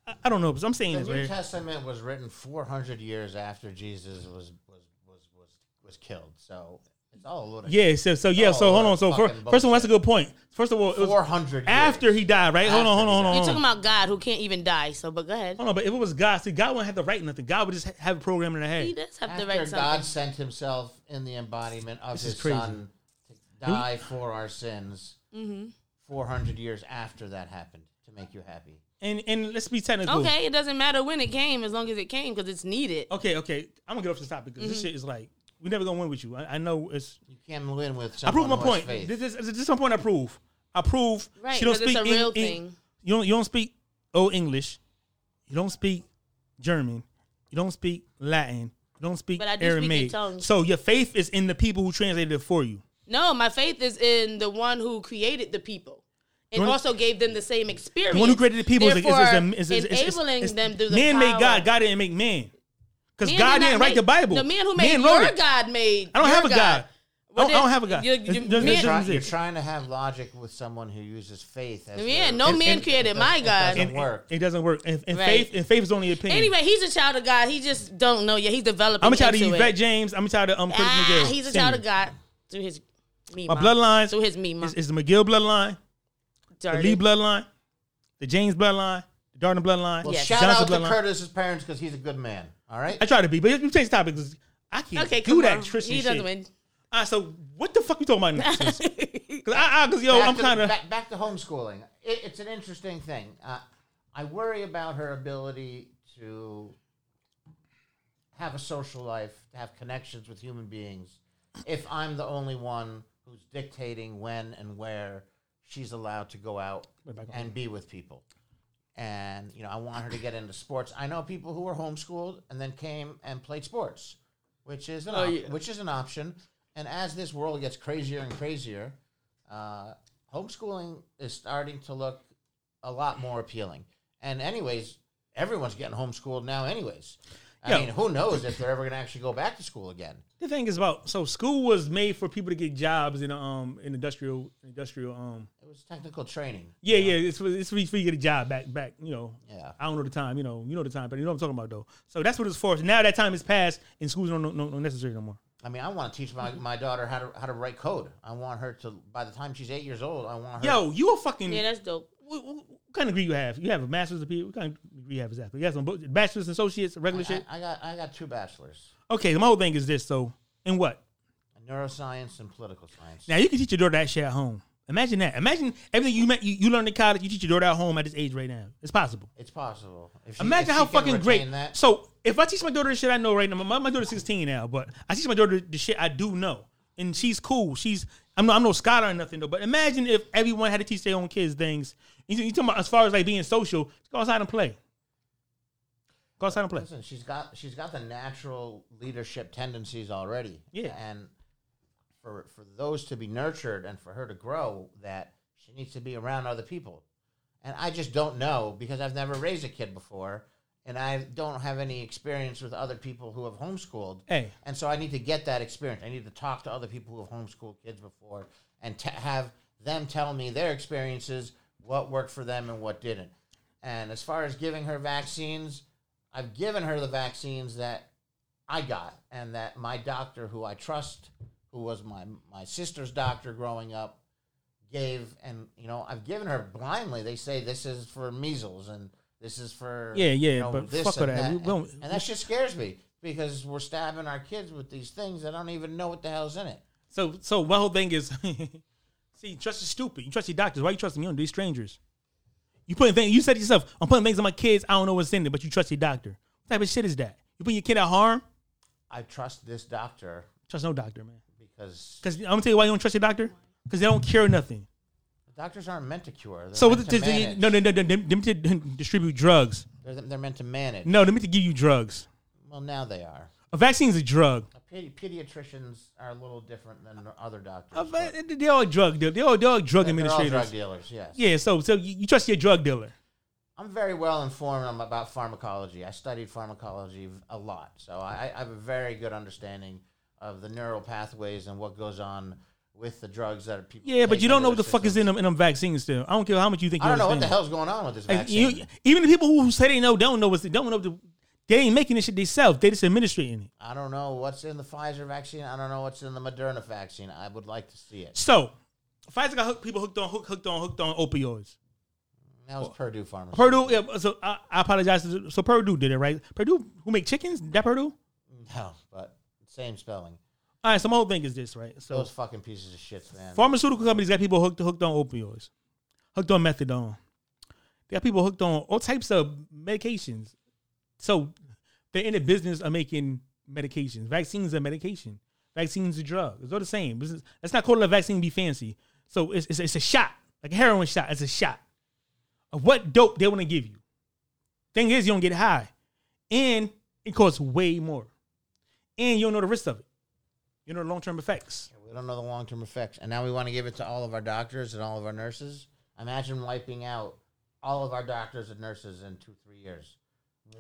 I, I don't know. But I'm saying The this New right. Testament was written 400 years after Jesus was was was was was killed. So it's all a little Yeah, so so yeah, Oh, so hold on. So fucking first, first of all, that's a good point. First of all, it was 400 after years. he died, right? Hold on, hold on, hold on. You're Hold talking on. about God who can't even die. So, but go ahead. Hold on, but if it was God, see, God wouldn't have to write nothing. God would just have a program in the head. He does have After to write God sent himself in the embodiment of This is his crazy. son to die for our sins Mm-hmm. 400 years after that happened to make you happy. And and let's be technical. Okay, it doesn't matter when it came as long as it came because it's needed. okay, okay. I'm gonna get off this topic because Mm-hmm. this shit is like we never gonna win with you. I, I know it's. You can't win with I prove my point. faith. This is this is my point. I prove. I prove. Right, she don't 'cause it's speak a real Eng- Eng- thing. You don't you don't speak old English. You don't speak German. You don't speak Latin. You don't speak But I do speak Aramaic. tongues. So your faith is in the people who translated it for you. No, my faith is in the one who created the people. And one- also gave them the same experience. The one who created the people is, is, is, is, is, is, is, enabling is- them through the man made. God. God didn't make man. Because God did not write make- the Bible. The man who made Man wrote your it. God made. I don't have a God. I don't, I don't have a God. you- It you- doesn't- man- it You're, doesn't try- you're trying to have logic with someone who uses faith as Yeah, their- no And- man and- created it my doesn't- it God. doesn't It- work. It, doesn't work. And, and Right. faith and faith is only opinion. Anyway, he's a child of God. He just don't know yet. He's developing. I'm gonna try to into Yvette it. James. I'm gonna try to um Curtis Ah, McGill. he's a Senior. child of God through his me. My bloodline Through his me. is, is the McGill bloodline, the Lee bloodline, the James bloodline, the Darden bloodline. Well, Yes. shout out to bloodline. Curtis's parents because he's a good man. All right. I try to be, but you change the topic I can't Okay, do that on. Tristan He doesn't win. All right, so what the fuck you talking about next? Because I, I, cause yo, back I'm kind of. back, back to homeschooling. It, it's an interesting thing. Uh, I worry about her ability to have a social life, to have connections with human beings, if I'm the only one who's dictating when and where she's allowed to go out Right back on. and be with people. And you know, I want her to get into sports. I know people who were homeschooled and then came and played sports, which is an Oh, op- yeah. which is an option. And as this world gets crazier and crazier, uh, homeschooling is starting to look a lot more appealing. And anyways, everyone's getting homeschooled now. Anyways, I Yeah. mean, who knows if they're ever going to actually go back to school again? The thing is about so school was made for people to get jobs in um in industrial industrial um It was technical training. yeah yeah it's for, it's for you to get a job back back you know Yeah. I don't know the time you know you know the time but you know what I'm talking about though so that's what it's for now that time is passed and schools don't no, no, no necessary no more I mean, I want to teach my, my daughter how to how to write code. I want her to by the time she's eight years old, I want her. yo you a fucking Yeah, that's dope. Kind of degree you have you have a master's degree what kind of degree you have exactly you have some bachelor's and associates regular shit I, I got I got two bachelors, okay my whole thing is this so in what neuroscience and political science. now you can teach your daughter that shit at home imagine that imagine everything you met you, you learned in college you teach your daughter at home at this age right now it's possible It's possible. She, Imagine how fucking great. That, So if I teach my daughter the shit I know right now, my, my daughter's 16 now, but I teach my daughter the shit I do know, and she's cool. She's I'm no I'm no scholar or nothing though. But imagine if everyone had to teach their own kids things. You, you talking about as far as like being social? Just go outside and play. Go outside and play. listen, she's got she's got the natural leadership tendencies already. Yeah. and for for those to be nurtured and for her to grow, that she needs to be around other people. And I just don't know because I've never raised a kid before, and I don't have any experience with other people who have homeschooled. Hey, And so I need to get that experience. I need to talk to other people who have homeschooled kids before and t- have them tell me their experiences, what worked for them and what didn't. And as far as giving her vaccines, I've given her the vaccines that I got and that my doctor, who I trust, who was my, my sister's doctor growing up, gave, and you know, I've given her blindly. They say this is for measles and this is for Yeah, yeah, you know, but this fuck and that. that. We don't- and that shit scares me because we're stabbing our kids with these things that don't even know what the hell's in it. So so my whole thing is, see, trust is stupid. You trust your doctors. Why you trust them? You don't. These strangers. You putting things. You said to yourself, I'm putting things on my kids. I don't know what's in it, but you trust your doctor. What type of shit is that? You putting your kid at harm? I trust this doctor Trust no doctor, man. because Because I'm gonna tell you why you don't trust your doctor. Because they don't cure nothing. doctors aren't meant to cure. They're So meant to the, manage. no, no, no, no, them, them to distribute drugs. They're, they're meant to manage. No, they're meant to give you drugs. Well, now they are. A vaccine is a drug. Pedi- pediatricians are a little different than other doctors. A va- They're all drug dealers. They're all, they're all drug they're all administrators. drug dealers. Yes. Yeah, so so you, you trust your drug dealer. I'm very well informed um, about pharmacology. I studied pharmacology a lot, so I, I have a very good understanding of the neural pathways and what goes on with the drugs that people. Yeah, but you don't know what the fuck is in systems. them in them vaccines still. I don't care how much you think you I don't know what the hell's going on with this vaccine. you- even the people who say they know don't know what's don't know the, they ain't making this shit themselves. They just administrating it. I don't know what's in the Pfizer vaccine. I don't know what's in the Moderna vaccine. I would like to see it. So Pfizer got hooked, people hooked on hooked, hooked on hooked on opioids. That was Purdue Pharmaceutical. Purdue, yeah, so I, I apologize. So Purdue did it right. Purdue, who make chickens? That Purdue. No, but same spelling. All right. So my whole thing is this, right? So Those fucking pieces of shit, man. pharmaceutical companies got people hooked hooked on opioids, hooked on methadone. They got people hooked on all types of medications. So they're in the business of making medications. Vaccines are medication. Vaccines are drugs. It's all the same. Is- Let's not call it a vaccine. Be fancy. So it's, it's, it's a shot, like a heroin shot. It's a shot of what dope they want to give you. Thing is, you don't get high, and it costs way more, and you don't know the risk of it. You know the long term effects. We don't know the long term effects. And now we want to give it to all of our doctors and all of our nurses. Imagine wiping out all of our doctors and nurses in two, three years.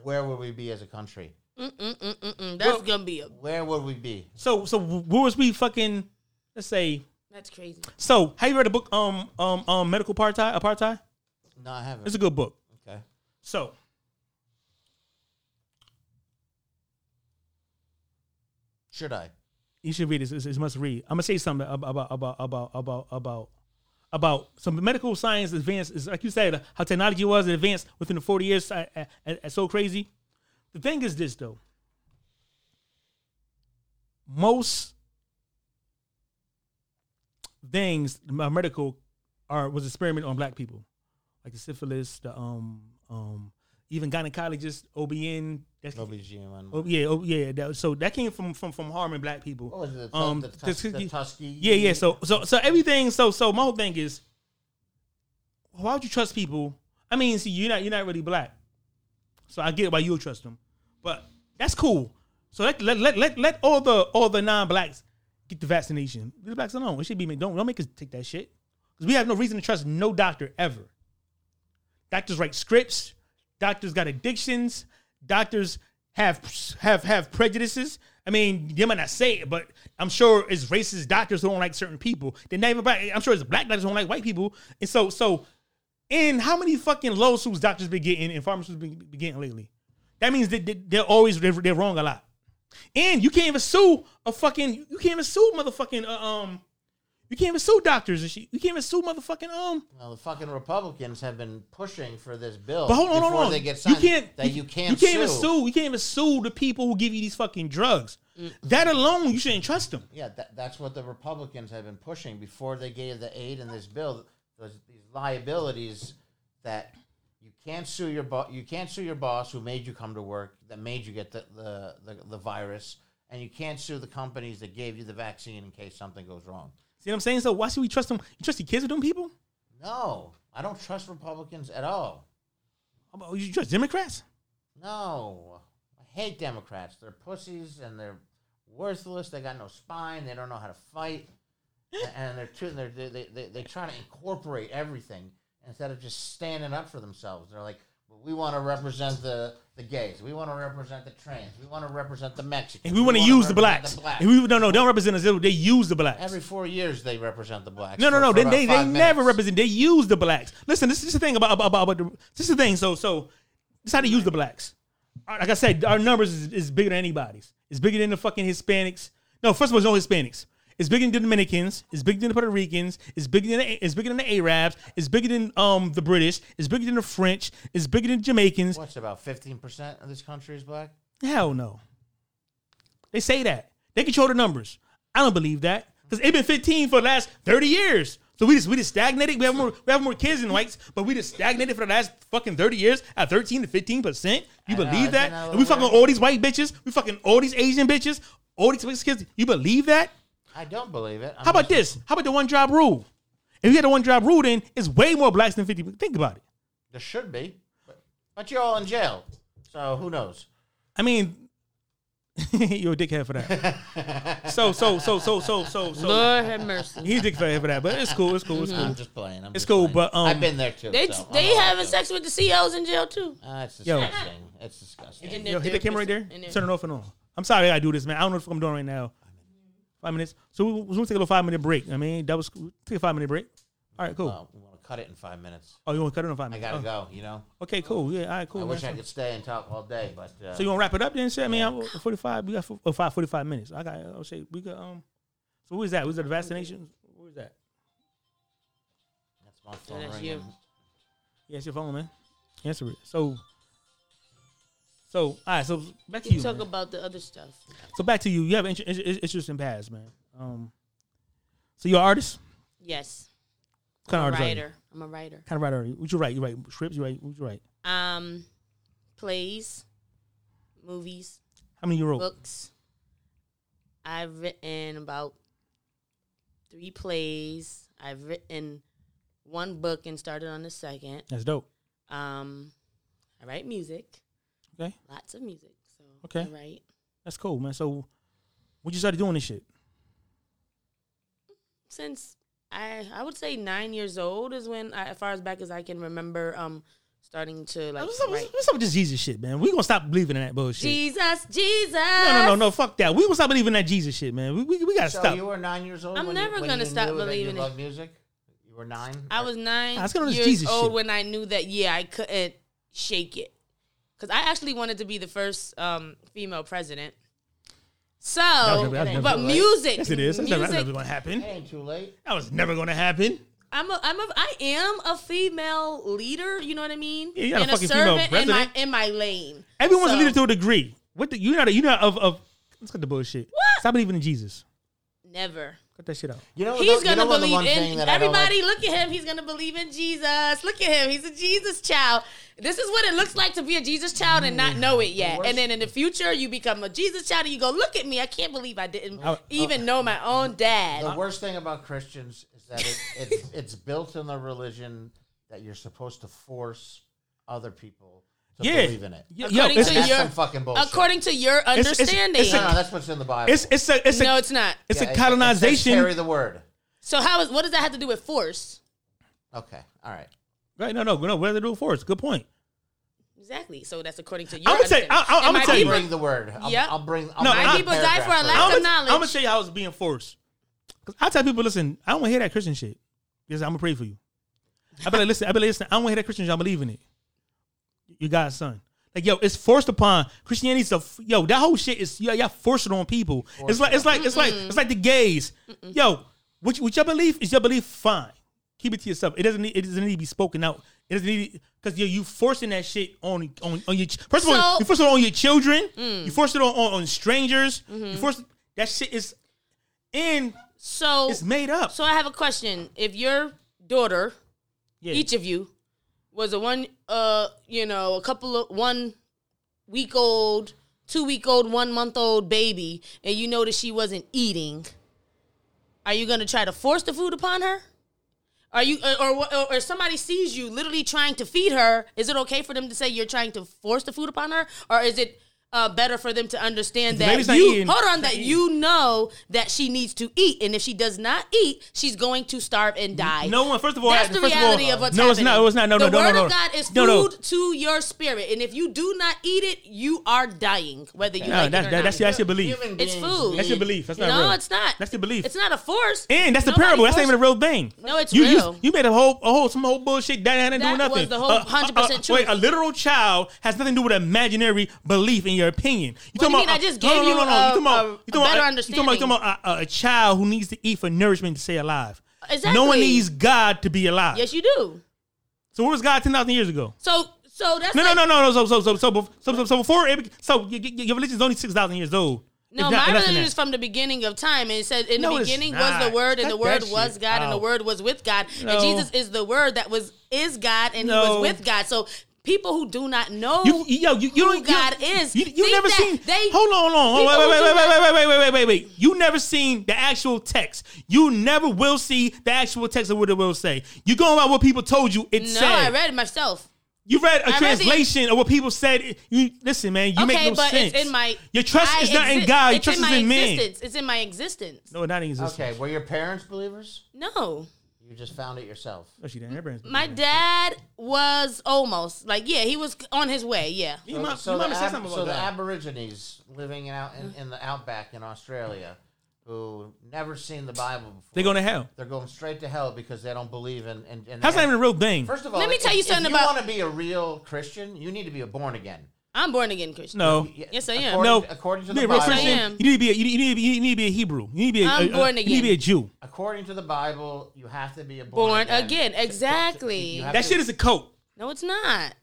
Where would we be as a country? Mm-mm-mm-mm. That's gonna be a. Where would we be? So so where was we fucking let's say That's crazy. so have you read a book um um um medical apartheid apartheid? No, I haven't. It's a good book. okay. So Should I? you should read this. It's, it's must read. I'm gonna say something about about about about about about about some medical science advance is like you said how technology was advanced within the 40 years uh, uh, uh, so crazy. The thing is this though. Most things medical are was experiment on black people, like the syphilis, the um um even gynecologists, OBN. That's OBGYN. Oh yeah, oh yeah. That, so that came from from from harming black people. Oh? The, Um, the, the tus- the Tuskegee- Tuskegee? Yeah, yeah. So so so everything. So so my whole thing is, why would you trust people? I mean, see, you're not you're not really black, so I get why you would trust them, but that's cool. So let let let let, let all the all the non blacks get the vaccination. Leave the blacks alone. It should be don't don't make us take that shit because we have no reason to trust no doctor ever. Doctors write scripts. Doctors got addictions. Doctors have have have prejudices. I mean, they might not say it, but I'm sure it's racist doctors who don't like certain people. They're not even black. I'm sure it's black doctors who don't like white people. And so so, and how many fucking lawsuits doctors been getting and pharmacists been, getting lately? That means that they, they're always they're, they're wrong a lot. And you can't even sue a fucking you can't even sue motherfucking uh, um you can't even sue doctors and shit. You can't even sue motherfucking um Well, the fucking Republicans have been pushing for this bill But hold on, hold on, before hold on. they get you can't. that you can't. You can't even sue. You can't even sue the people who give you these fucking drugs. That alone, you shouldn't trust them. Yeah, that, that's what the Republicans have been pushing before they gave the aid in this bill. Those, these liabilities that you can't sue your bo- you can't sue your boss who made you come to work that made you get the, the, the, the virus, and you can't sue the companies that gave you the vaccine in case something goes wrong. See what I'm saying? So why should we trust them? You trust your kids with them people? No, I don't trust Republicans at all. You trust Democrats? No, I hate Democrats. They're pussies and they're worthless. They got no spine. They don't know how to fight, and they're too, they're, they they they they try to incorporate everything instead of just standing up for themselves. They're like, well, we want to represent the the gays. We want to represent the trans. We want to represent the Mexicans. And we want to use the blacks. And we no no don't represent us. They, they use the blacks. Every four years, they represent the blacks. no no no. for They they, they never represent. They use the blacks. Listen, this is the thing about about about, about the, this is the thing. So so this is how they use the blacks. Uh, like I said, our numbers is, is bigger than anybody's. It's bigger than the fucking Hispanics. No, first of all, there's no Hispanics. It's bigger than the Dominicans. It's bigger than the Puerto Ricans. It's bigger than the, it's bigger than the Arabs. It's bigger than um the British. It's bigger than the French. It's bigger than Jamaicans. What's about fifteen percent of this country is black? Hell no. They say that. They control the numbers. I don't believe that. Because it's been 15 for the last 30 years. So we just we just stagnated. We have more we have more kids than whites, but we just stagnated for the last fucking 30 years at 13 to 15 percent. You I believe isn't that? And we fucking all these white bitches. We fucking all these Asian bitches. All these Mexican kids. You believe that? I don't believe it. I'm How about this? How about the one drop rule? If you had the one drop rule, then it's way more blacks than 50. Think about it. There should be, but, but you're all in jail, so who knows? I mean, you're a dickhead for that. so so so so so so so. Lord have mercy. He's a dickhead for that, but it's cool. It's cool. It's cool. I'm just playing. I'm It's just cool, playing. but, um, I've been there too. They so I'm they having to. sex with the CEOs in jail too. Uh, it's Yo. disgusting. It's disgusting. Yo, hit the camera right there. Turn it off and on. I'm sorry I do this, man. I don't know what I'm doing right now. Five minutes. So we, we're gonna take a little five minute break. I mean, that was take a five minute break. All right, cool. Well, we want to cut it in five minutes. oh, you want to cut it in five minutes? I minutes? gotta Oh, go. You know. Okay, cool. Yeah, all right, cool. I man. wish I could stay and talk all day, but uh, So you want to wrap it up then? Shit, I mean, I'm 45. We got fo- oh, five, 45 minutes. I got. I'll say we got. Um. So who is that? Was that the vaccination? Who is that? that's my phone that's ringing. you. Yeah, it's your phone, man. Answer it. So. So all right. So back to you. Talk man. about the other stuff. So back to you. You have an inter- inter- interesting past, man. Um. So you're an artist. Yes. What kind I'm of a artist? You? writer. I'm a writer. kind of writer? You? What you write? You write scripts? You write? What you write? Um, plays, movies, How many you wrote? books. I've written about three plays. I've written one book and started on the second. That's dope. Um, I write music. Okay. Lots of music. So Okay. I write. That's cool, man. So when you started doing this shit? since I I would say nine years old is when I, as far as back as I can remember um starting to like What's up, write. what's up with this Jesus shit, man? We gonna stop believing in that bullshit. Jesus, Jesus. No, no, no, no. Fuck that. We gonna stop believing in that Jesus shit, man. We we, we gotta So stop. you were nine years old. I'm when never you, gonna you stop knew believing you it. music. You were nine. I was nine Nah, let's get on this years Jesus old shit. when I knew that yeah I couldn't shake it because I actually wanted to be the first um, female president. So, never- never but music, yes, it is. That's never, that's music. never gonna happen. It ain't too late. That was never gonna happen. I'm a, I'm a, I am a female leader. You know what I mean? Yeah, you're not a and a fucking female servant in my president. in my lane. Everyone's a leader to a degree. What the, you're not. A, you're not of of. Let's cut the bullshit. What? Stop believing in Jesus. Never. Cut that shit out. You know, He's the, gonna know believe in that like- everybody. Look at him. He's gonna believe in Jesus. Look at him. He's a Jesus child. This is what it looks like to be a Jesus child and not know it yet. And then in the future, you become a Jesus child and you go, "Look at me. I can't believe I didn't I- even know my own dad." The worst thing about Christians is that it, it's, it's built in the religion that you're supposed to force other people to Yeah. believe in it. Yo, According it's, to That's your- some fucking bullshit. According to your it's- understanding. it's no, no, that's what's in the Bible. it's it's a it's a no, it's not. it's Yeah, a it- it says. Carry the word. So how is what does that have to do with force? Okay, all right. right? No, no, no. What does it do for us? Good point. Exactly. So that's according to your. I'ma tell you- I- I- And I'ma tell you- people- Bring the word. I'll, Yep. I'll bring. I'll No, bring My people die for a paragraph lack for of you. I'm gonna tell you how it's being forced. Cause I tell people, listen, I don't want to hear that Christian shit. Because I'm gonna pray for you. I be like, listen, I be like, listen, I don't want to hear that Christian shit. I believe in it. You God's son. Like yo, it's forced upon Christianity's a yo. That whole shit is yo, y'all force it on people. it's like it's like it's like it's like the gays. Yo, what, what your belief is your belief. Fine, keep it to yourself. It doesn't need it doesn't need to be spoken out. It doesn't need because yo, you forcing that shit on on on your first of all So- you force it on your children. Mm. You force it on on, on strangers. You mm-hmm. force that shit is and So it's made up. So I have a question. If your daughter, yeah. each of you, was a one, uh, you know, a couple of one week old, two week old, one month old baby, and you notice she wasn't eating, are you gonna try to force the food upon her? Are you, or, or, or somebody sees you literally trying to feed her? Is it okay for them to say you're trying to force the food upon her, or is it? Uh, better for them to understand that you eating, hold on that not you know that she needs to eat, and if she does not eat, she's going to starve and die. No one. First of all, That's I- the first of all, reality of what's no, it's happening. not. It's not. No, the no, no, word no, no. of God is food No, no. to your spirit, and if you do not eat it, you are dying, whether you No, like that's it or that, not. that's your, that's your belief. Human It's food. need- That's your belief. That's not no, real. it's not. That's the belief. It's not a force. And that's the Nobody parable. That's not even a real thing. No, it's you, real. You, you made a whole, a whole, some whole bullshit that had nothing to do That was the whole Uh, 100% uh, uh, Wait, a literal child has nothing to do with imaginary belief in your opinion. You you mean? I just gave you a- You talking a- about, a you talking about, better talking about, understanding. you talking about a, child who needs to eat for nourishment to stay alive. No one Exactly. needs God to be alive. Yes, you do. So where was God ten thousand years ago? So, so that's No, no, no, no, no. So, so, so, so, so, so, so before, it, so your religion is only six thousand years old. No, not- my religion is from the beginning of time, and it said in No, the beginning was the Word, and Cut the Word was God, and the. Word was with God, No. and Jesus is the Word that was is God, and He was with God. So people who do not know You, you, yo, you, you who don't- you- God is, You, you think never that seen. They hold on, hold on. Hold people. Wait, wait, wait, wait, wait, wait, wait, wait, wait, wait. You never seen the actual text. You never will see the actual text of what it will say. You going by what people told you it No, said. I read it myself. You read a I read the- translation of what people said. You listen, man. You make okay, no but sense. it's in my. Your trust I is not in God. Your it's trust in is my in man. existence. It's in my existence. No, not in existence. Okay, were your parents believers? No, You just found it yourself. No, she didn't. Her parents- my dad was almost like yeah, he was on his way. Yeah. You might- so you the, might have said ab- something so about the that. Aborigines living out in, in the outback in Australia, who never seen the Bible before, They're going to hell. they're going straight to hell because they don't believe in. in, in How's that even a real thing? First of all, Let me if- tell you something if something you want to be a real Christian, you need to be a born again. I'm born again Christian. No. Yes, I am. According, No. according to the a Bible, Christian. I am. You need to be. A, you, need, you, need to be you need to be a Hebrew. You need to be. A, I'm a- born a- You need to be a. Jew. according to the Bible, you have to be a born, Born again, To- to- to- exactly. That to- shit is a cult. No, it's not.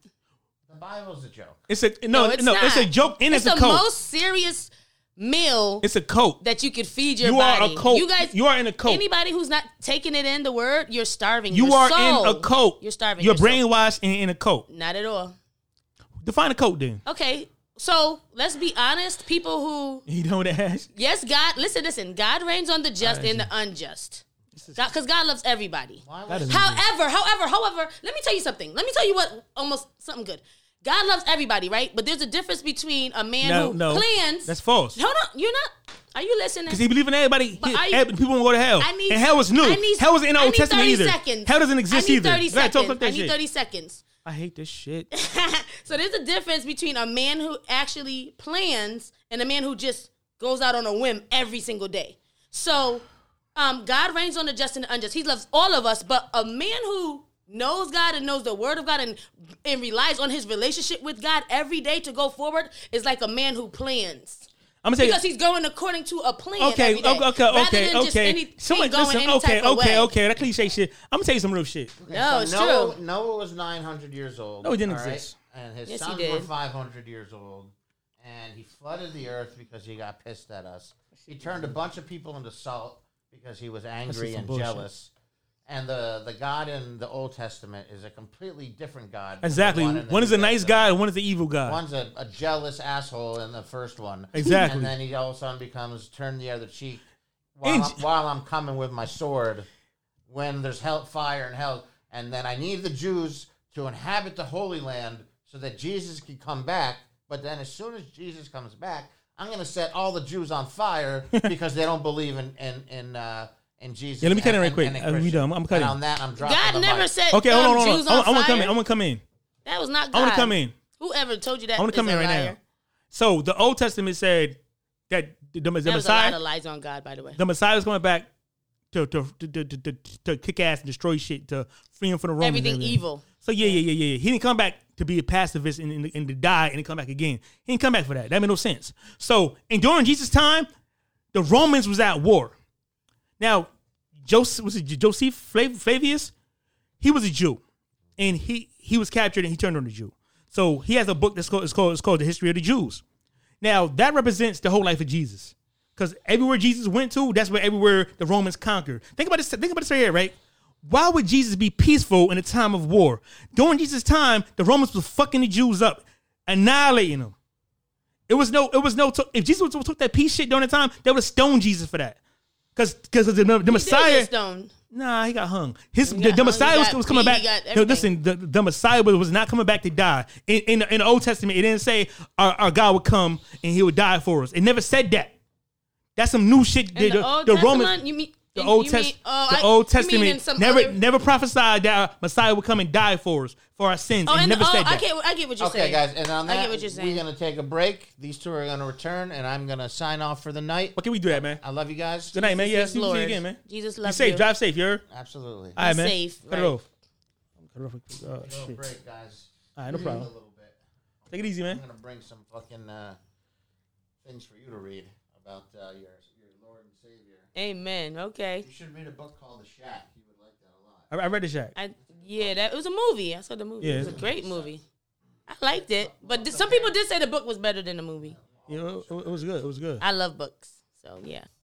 The Bible's a joke. It's a no, No, it's no. not. It's a joke and it's, it's a the most serious meal it's a cult. that you could feed your body. You are a cult. You guys, You are in a cult. Anybody who's not taking it in the word, you're starving. You your are soul. in a cult. You're starving. You're your soul. brainwashed and in a cult. Not at all. Define a cult then. Okay, so let's be honest. People who You don't ask. yes, God. Listen, listen. God reigns on the just and the unjust. Because God loves everybody. Why That However, however, however, let me tell you something. Let me tell you what almost something good. God loves everybody, right? But there's a difference between a man No, who no. plans. That's false. Hold on, you're not. Are you listening? Because he believe in everybody. But he- every- people won't go to hell. I need and hell was new. I need, hell was in the Old Testament 30 either. Seconds. Hell doesn't exist I need either. 30 Go ahead, talk seconds. I need shit. 30 seconds. I hate this shit. so there's a difference between a man who actually plans and a man who just goes out on a whim every single day. So um, God reigns on the just and the unjust. He loves all of us, but a man who knows God and knows the word of God and and relies on his relationship with God every day to go forward is like a man who plans. I'm gonna tell you. Because he's going according to a plan. Okay, every day, okay, okay, rather okay, than okay. any- Somebody going listen. any Okay, type of okay, way. okay. That cliche shit. I'm gonna tell you some real shit. No, it's Noah, true. Noah was 900 years old. No, he didn't all right? exist. And his Yes, sons were 500 years old. And he flooded the earth because he got pissed at us. He turned a bunch of people into salt because he was angry and bullshit. jealous. And the, the God in the Old Testament is a completely different God. Exactly. one One is a nice guy, and one is the evil guy. One's a, a jealous asshole in the first one. Exactly. And then he all of a sudden becomes turn the other cheek while, And- I'm, while I'm coming with my sword when there's hell, fire and hell. And then I need the Jews to inhabit the Holy Land so that Jesus can come back. But then as soon as Jesus comes back, I'm going to set all the Jews on fire because they don't believe in in in, uh, in Jesus. Yeah, let me cut in and- right and- quick. and in Uh, we done. I'm- I'm cutting. And on that, I'm dropping God the never mic. said Okay, hold on, hold on. Jews I, on I want to come in. I want to come in. That was not God. I want to come in. Whoever told you that I want to come in right liar. now. So the Old Testament said that the, the, the That was a lot of lies on God, by the way. the Messiah was coming back to to to, to, to, to, to kick ass and destroy shit to free him from the Romans. Everything everything. evil. So yeah, yeah, yeah, yeah. yeah. He didn't come back to be a pacifist and, and, and to die and then come back again. He didn't come back for that. That made no sense. So and during Jesus' time, the Romans was at war. Now, Joseph was it Joseph Flavius? He was a Jew, and he he was captured and he turned on a Jew. So he has a book that's called it's called it's called the History of the Jews. Now that represents the whole life of Jesus, because everywhere Jesus went to, that's where everywhere the Romans conquered. Think about this. Think about this right here, right? Why would Jesus be peaceful in a time of war? During Jesus' time, the Romans was fucking the Jews up, annihilating them. It was no, it was no. if Jesus took that peace shit during the time, they would have stoned Jesus for that. Because because the, the, the He Messiah. Nah, he got hung. His He the, the hung, Messiah was, was coming back. got No, listen, the, the Messiah was, was not coming back to die. In in, in the Old Testament, it didn't say our, our God would come and He would die for us. It never said that. That's some new shit. In the, the Testament, Romans, you mean the you Old mean- Testament, oh, the I- Old you Testament some never other- never prophesied that Messiah would come and die for us for our sins. Oh, it and never oh, said I that. get, I get what you're Okay, saying. guys, and on I that, get what you're saying. we're going to take a break. These two are going to return, and I'm going to sign off for the night. What can we do that, man? I love you guys. Good night, man. Yeah, Jesus see you Lord. again, man. Jesus Be loves safe. you. Drive safe. You heard? Absolutely. All right, man. safe, Cut right. it off. Cut it off. Oh, Little shit. break, guys. All right, no A problem. little bit. Take it easy, man. I'm going to bring some fucking. Uh, things for you to read about uh, your your Lord and Savior. Amen. Okay. You should read a book called The Shack. You would like that a lot. I, I read the Shack. I yeah, that it was a movie. I saw the movie. Yeah. it was a great movie. I liked it, but th- some people did say the book was better than the movie. You know, it, it was good. It was good. I love books, so yeah.